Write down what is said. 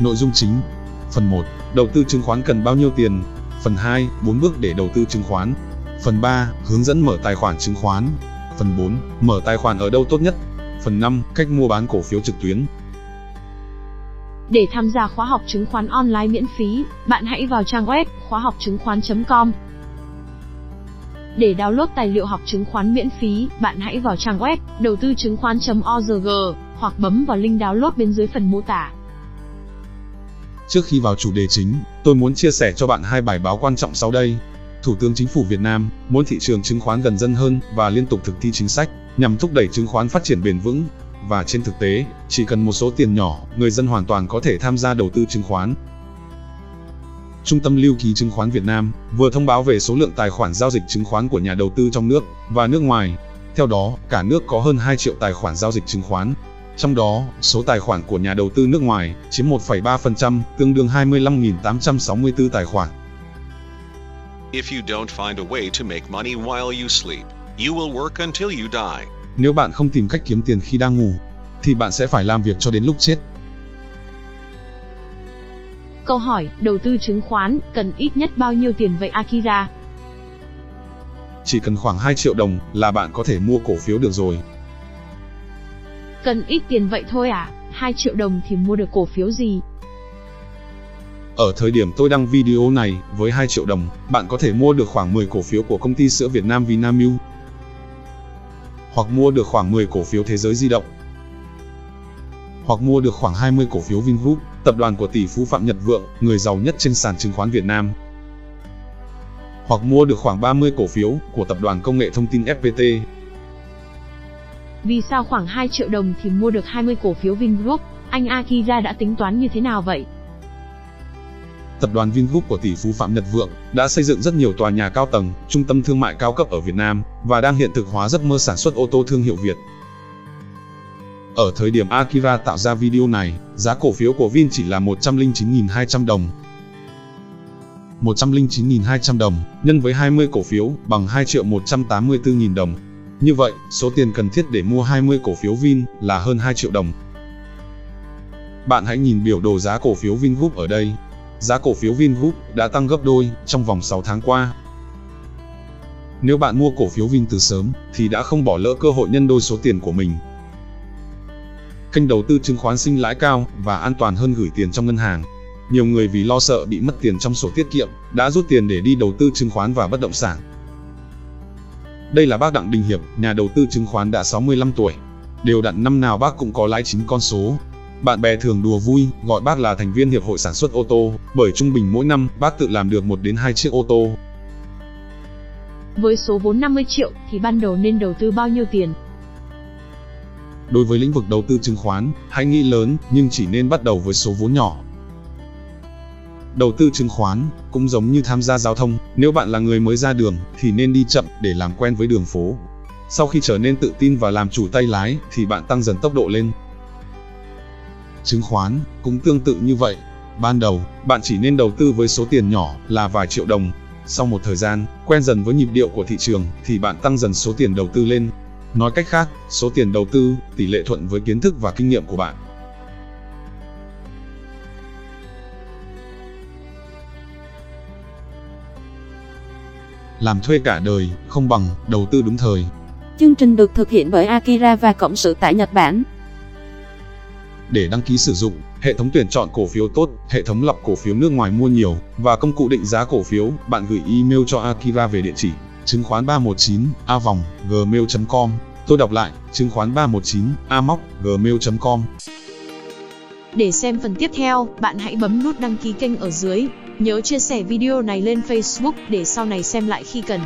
Nội dung chính Phần 1. Đầu tư chứng khoán cần bao nhiêu tiền? Phần 2. 4 bước để đầu tư chứng khoán. Phần 3. Hướng dẫn mở tài khoản chứng khoán. Phần 4. Mở tài khoản ở đâu tốt nhất? Phần 5. Cách mua bán cổ phiếu trực tuyến. Để tham gia khóa học chứng khoán online miễn phí, bạn hãy vào trang web khóa học chứng khoán.com. Để download tài liệu học chứng khoán miễn phí, bạn hãy vào trang web đầu tư chứng khoán.org hoặc bấm vào link download bên dưới phần mô tả. Trước khi vào chủ đề chính, tôi muốn chia sẻ cho bạn hai bài báo quan trọng sau đây. Thủ tướng Chính phủ Việt Nam muốn thị trường chứng khoán gần dân hơn và liên tục thực thi chính sách nhằm thúc đẩy chứng khoán phát triển bền vững. Và trên thực tế, chỉ cần một số tiền nhỏ, người dân hoàn toàn có thể tham gia đầu tư chứng khoán. Trung tâm Lưu ký Chứng khoán Việt Nam vừa thông báo về số lượng tài khoản giao dịch chứng khoán của nhà đầu tư trong nước và nước ngoài. Theo đó, cả nước có hơn 2 triệu tài khoản giao dịch chứng khoán. Trong đó, số tài khoản của nhà đầu tư nước ngoài chiếm 1,3%, tương đương 25.864 tài khoản. If you don't find a way to make money while you sleep, you will work until you die. Nếu bạn không tìm cách kiếm tiền khi đang ngủ, thì bạn sẽ phải làm việc cho đến lúc chết. Câu hỏi, đầu tư chứng khoán cần ít nhất bao nhiêu tiền vậy Akira? Chỉ cần khoảng 2 triệu đồng là bạn có thể mua cổ phiếu được rồi. Cần ít tiền vậy thôi à? 2 triệu đồng thì mua được cổ phiếu gì? Ở thời điểm tôi đăng video này, với 2 triệu đồng, bạn có thể mua được khoảng 10 cổ phiếu của công ty sữa Việt Nam Vinamilk. Hoặc mua được khoảng 10 cổ phiếu Thế giới di động. Hoặc mua được khoảng 20 cổ phiếu Vingroup, tập đoàn của tỷ phú Phạm Nhật Vượng, người giàu nhất trên sàn chứng khoán Việt Nam. Hoặc mua được khoảng 30 cổ phiếu của tập đoàn công nghệ thông tin FPT. Vì sao khoảng 2 triệu đồng thì mua được 20 cổ phiếu Vingroup? Anh Akira đã tính toán như thế nào vậy? Tập đoàn Vingroup của tỷ phú Phạm Nhật Vượng đã xây dựng rất nhiều tòa nhà cao tầng, trung tâm thương mại cao cấp ở Việt Nam và đang hiện thực hóa giấc mơ sản xuất ô tô thương hiệu Việt. Ở thời điểm Akira tạo ra video này, giá cổ phiếu của Vin chỉ là 109.200 đồng. 109.200 đồng nhân với 20 cổ phiếu bằng 2 triệu 184.000 đồng. Như vậy, số tiền cần thiết để mua 20 cổ phiếu Vin là hơn 2 triệu đồng. Bạn hãy nhìn biểu đồ giá cổ phiếu Vingroup ở đây. Giá cổ phiếu Vingroup đã tăng gấp đôi trong vòng 6 tháng qua. Nếu bạn mua cổ phiếu Vin từ sớm thì đã không bỏ lỡ cơ hội nhân đôi số tiền của mình. Kênh đầu tư chứng khoán sinh lãi cao và an toàn hơn gửi tiền trong ngân hàng. Nhiều người vì lo sợ bị mất tiền trong sổ tiết kiệm đã rút tiền để đi đầu tư chứng khoán và bất động sản. Đây là bác Đặng Đình Hiệp, nhà đầu tư chứng khoán đã 65 tuổi. Đều đặn năm nào bác cũng có lãi chính con số. Bạn bè thường đùa vui, gọi bác là thành viên hiệp hội sản xuất ô tô, bởi trung bình mỗi năm bác tự làm được 1 đến 2 chiếc ô tô. Với số vốn 50 triệu thì ban đầu nên đầu tư bao nhiêu tiền? Đối với lĩnh vực đầu tư chứng khoán, hãy nghĩ lớn nhưng chỉ nên bắt đầu với số vốn nhỏ. Đầu tư chứng khoán cũng giống như tham gia giao thông, nếu bạn là người mới ra đường thì nên đi chậm để làm quen với đường phố. Sau khi trở nên tự tin và làm chủ tay lái thì bạn tăng dần tốc độ lên. Chứng khoán cũng tương tự như vậy. Ban đầu, bạn chỉ nên đầu tư với số tiền nhỏ là vài triệu đồng. Sau một thời gian, quen dần với nhịp điệu của thị trường thì bạn tăng dần số tiền đầu tư lên. Nói cách khác, số tiền đầu tư tỷ lệ thuận với kiến thức và kinh nghiệm của bạn. Làm thuê cả đời không bằng đầu tư đúng thời. Chương trình được thực hiện bởi Akira và Cộng sự tại Nhật Bản. Để đăng ký sử dụng, hệ thống tuyển chọn cổ phiếu tốt, hệ thống lọc cổ phiếu nước ngoài mua nhiều và công cụ định giá cổ phiếu, bạn gửi email cho Akira về địa chỉ chứng khoán 319 a vòng gmail.com. Tôi đọc lại, chứng khoán 319 a móc gmail.com. Để xem phần tiếp theo, bạn hãy bấm nút đăng ký kênh ở dưới. Nhớ chia sẻ video này lên Facebook để sau này xem lại khi cần.